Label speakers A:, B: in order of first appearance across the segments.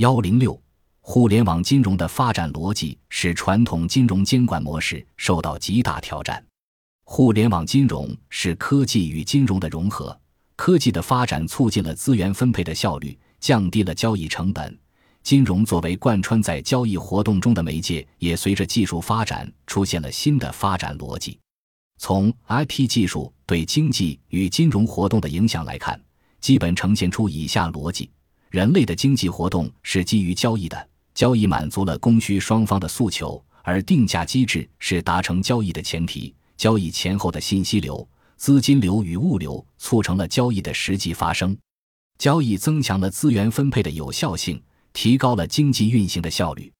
A: 幺零六，互联网金融的发展逻辑使传统金融监管模式受到极大挑战。互联网金融是科技与金融的融合，科技的发展促进了资源分配的效率，降低了交易成本。金融作为贯穿在交易活动中的媒介，也随着技术发展出现了新的发展逻辑。从 IT 技术对经济与金融活动的影响来看，基本呈现出以下逻辑：人类的经济活动是基于交易的，交易满足了供需双方的诉求，而定价机制是达成交易的前提。交易前后的信息流、资金流与物流促成了交易的实际发生。交易增强了资源分配的有效性，提高了经济运行的效率。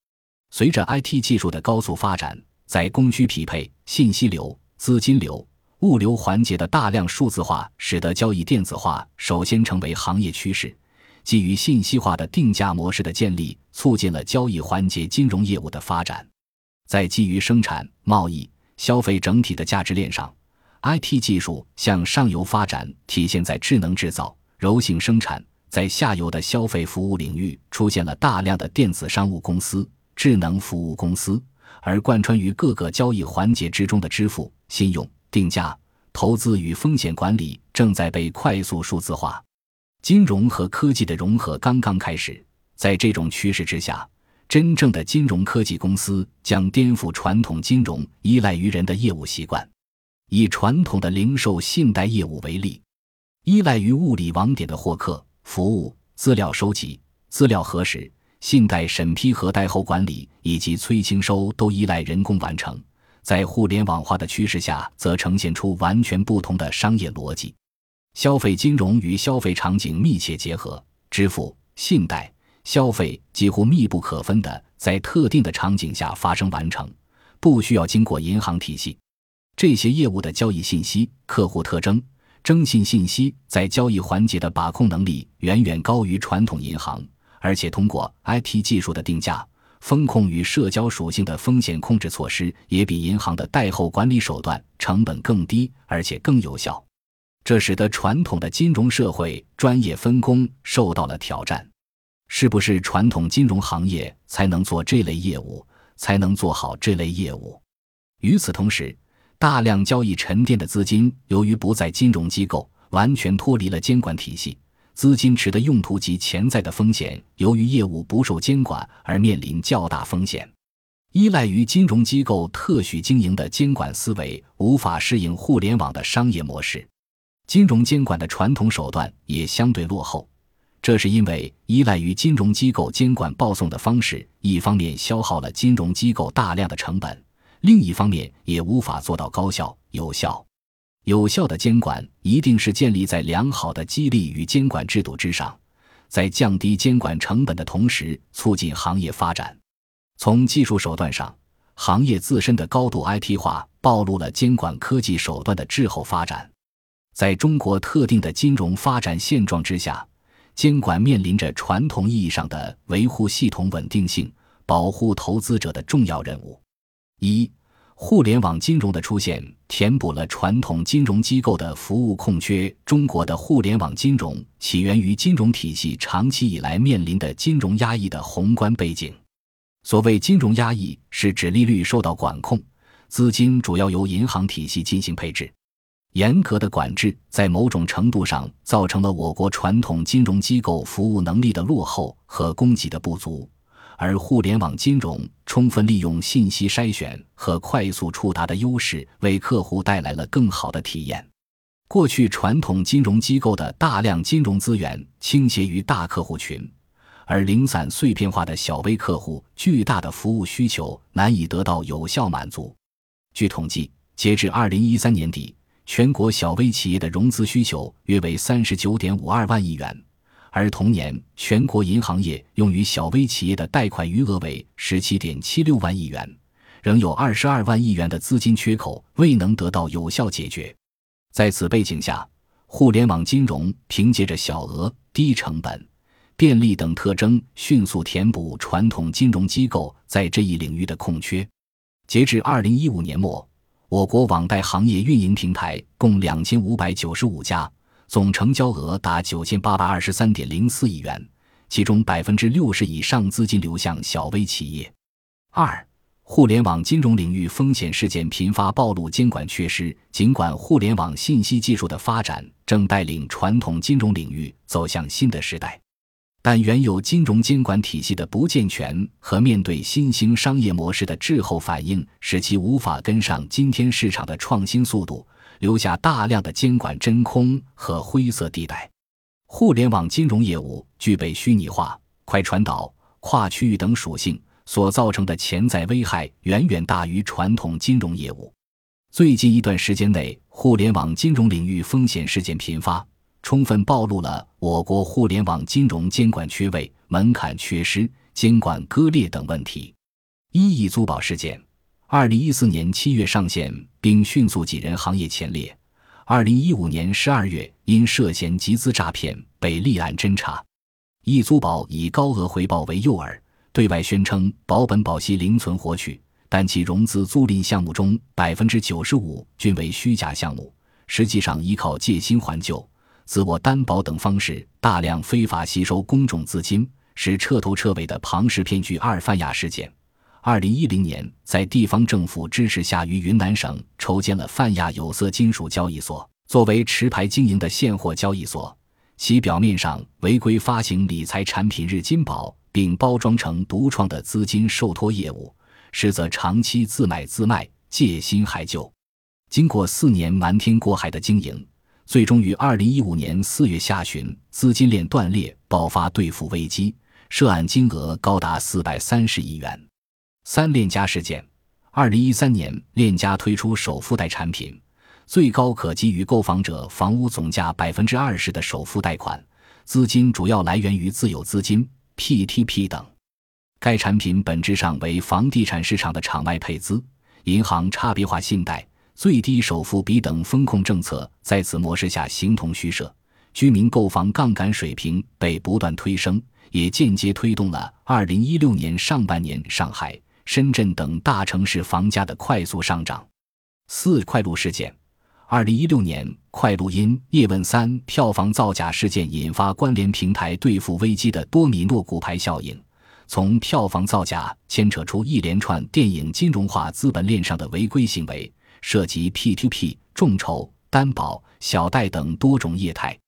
A: 随着 IT 技术的高速发展，在供需匹配、信息流。资金流、物流环节的大量数字化，使得交易电子化首先成为行业趋势。基于信息化的定价模式的建立，促进了交易环节金融业务的发展。在基于生产、贸易、消费整体的价值链上，IT 技术向上游发展，体现在智能制造、柔性生产；在下游的消费服务领域，出现了大量的电子商务公司、智能服务公司。而贯穿于各个交易环节之中的支付、信用、定价、投资与风险管理正在被快速数字化。金融和科技的融合刚刚开始，在这种趋势之下，真正的金融科技公司将颠覆传统金融依赖于人的业务习惯。以传统的零售信贷业务为例，依赖于物理网点的获客服务、资料收集、资料核实。信贷审批和贷后管理以及催清收都依赖人工完成，在互联网化的趋势下，则呈现出完全不同的商业逻辑。消费金融与消费场景密切结合，支付、信贷、消费几乎密不可分的在特定的场景下发生完成，不需要经过银行体系。这些业务的交易信息、客户特征、征信信息在交易环节的把控能力远远高于传统银行。而且，通过 IT 技术的定价、风控与社交属性的风险控制措施，也比银行的贷后管理手段成本更低，而且更有效。这使得传统的金融社会专业分工受到了挑战。是不是传统金融行业才能做这类业务，才能做好这类业务？与此同时，大量交易沉淀的资金，由于不在金融机构，完全脱离了监管体系。资金池的用途及潜在的风险，由于业务不受监管而面临较大风险。依赖于金融机构特许经营的监管思维，无法适应互联网的商业模式。金融监管的传统手段也相对落后，这是因为依赖于金融机构监管报送的方式，一方面消耗了金融机构大量的成本，另一方面也无法做到高效有效。有效的监管一定是建立在良好的激励与监管制度之上，在降低监管成本的同时，促进行业发展。从技术手段上，行业自身的高度 IT 化暴露了监管科技手段的滞后发展。在中国特定的金融发展现状之下，监管面临着传统意义上的维护系统稳定性、保护投资者的重要任务。一互联网金融的出现，填补了传统金融机构的服务空缺。中国的互联网金融起源于金融体系长期以来面临的金融压抑的宏观背景。所谓金融压抑，是指利率受到管控，资金主要由银行体系进行配置。严格的管制在某种程度上造成了我国传统金融机构服务能力的落后和供给的不足。而互联网金融充分利用信息筛选和快速触达的优势，为客户带来了更好的体验。过去，传统金融机构的大量金融资源倾斜于大客户群，而零散碎片化的小微客户巨大的服务需求难以得到有效满足。据统计，截至二零一三年底，全国小微企业的融资需求约为三十九点五二万亿元。而同年，全国银行业用于小微企业的贷款余额为十七点七六万亿元，仍有二十二万亿元的资金缺口未能得到有效解决。在此背景下，互联网金融凭借着小额、低成本、便利等特征，迅速填补传统金融机构在这一领域的空缺。截至二零一五年末，我国网贷行业运营平台共两千五百九十五家。总成交额达九千八百二十三点零四亿元，其中百分之六十以上资金流向小微企业。二、互联网金融领域风险事件频发，暴露监管缺失。尽管互联网信息技术的发展正带领传统金融领域走向新的时代，但原有金融监管体系的不健全和面对新兴商业模式的滞后反应，使其无法跟上今天市场的创新速度，留下大量的监管真空和灰色地带。互联网金融业务具备虚拟化、快传导、跨区域等属性。所造成的潜在危害远远大于传统金融业务。最近一段时间内，互联网金融领域风险事件频发，充分暴露了我国互联网金融监管缺位、门槛缺失、监管割裂等问题。一亿租宝事件，二零一四年七月上线并迅速挤人行业前列，二零一五年十二月因涉嫌集资诈骗被立案侦查。易租宝以高额回报为诱饵。对外宣称保本保息、零存活取，但其融资租赁项目中百分之九十五均为虚假项目，实际上依靠借新还旧、自我担保等方式大量非法吸收公众资金，是彻头彻尾的庞氏骗局。二泛亚事件，二零一零年在地方政府支持下，于云南省筹建了泛亚有色金属交易所，作为持牌经营的现货交易所，其表面上违规发行理财产品日金宝。并包装成独创的资金受托业务，实则长期自买自卖，借新还旧。经过四年瞒天过海的经营，最终于二零一五年四月下旬，资金链断裂，爆发兑付危机，涉案金额高达四百三十亿元。三链家事件，二零一三年，链家推出首付贷产品，最高可给予购房者房屋总价百分之二十的首付贷款，资金主要来源于自有资金。PTP 等，该产品本质上为房地产市场的场外配资、银行差别化信贷、最低首付比等风控政策在此模式下形同虚设，居民购房杠杆水平被不断推升，也间接推动了2016年上半年上海、深圳等大城市房价的快速上涨。四快路事件。二零一六年，快录音《叶问三》票房造假事件引发关联平台兑付危机的多米诺骨牌效应，从票房造假牵扯出一连串电影金融化资本链上的违规行为，涉及 P2P、众筹、担保、小贷等多种业态。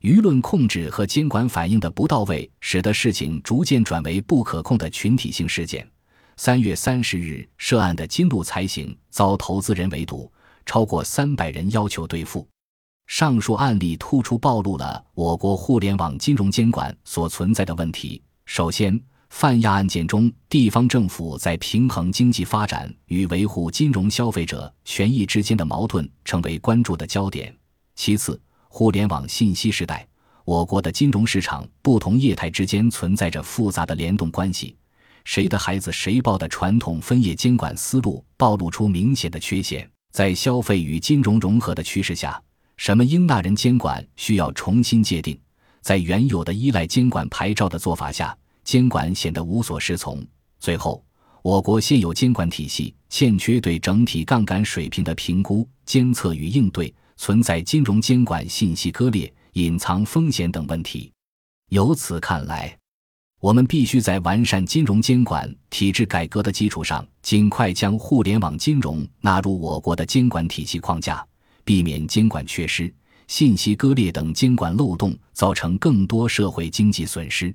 A: 舆论控制和监管反应的不到位，使得事情逐渐转为不可控的群体性事件。三月三十日涉案的金鹿财行遭投资人围堵。超过三百人要求兑付，上述案例突出暴露了我国互联网金融监管所存在的问题。首先，泛亚案件中，地方政府在平衡经济发展与维护金融消费者权益之间的矛盾成为关注的焦点。其次，互联网信息时代，我国的金融市场不同业态之间存在着复杂的联动关系，谁的孩子谁抱的传统分业监管思路暴露出明显的缺陷。在消费与金融融合的趋势下，什么应纳人监管需要重新界定。在原有的依赖监管牌照的做法下，监管显得无所适从。最后，我国现有监管体系欠缺对整体杠杆水平的评估、监测与应对，存在金融监管信息割裂、隐藏风险等问题。由此看来，我们必须在完善金融监管体制改革的基础上，尽快将互联网金融纳入我国的监管体系框架，避免监管缺失、信息割裂等监管漏洞造成更多社会经济损失。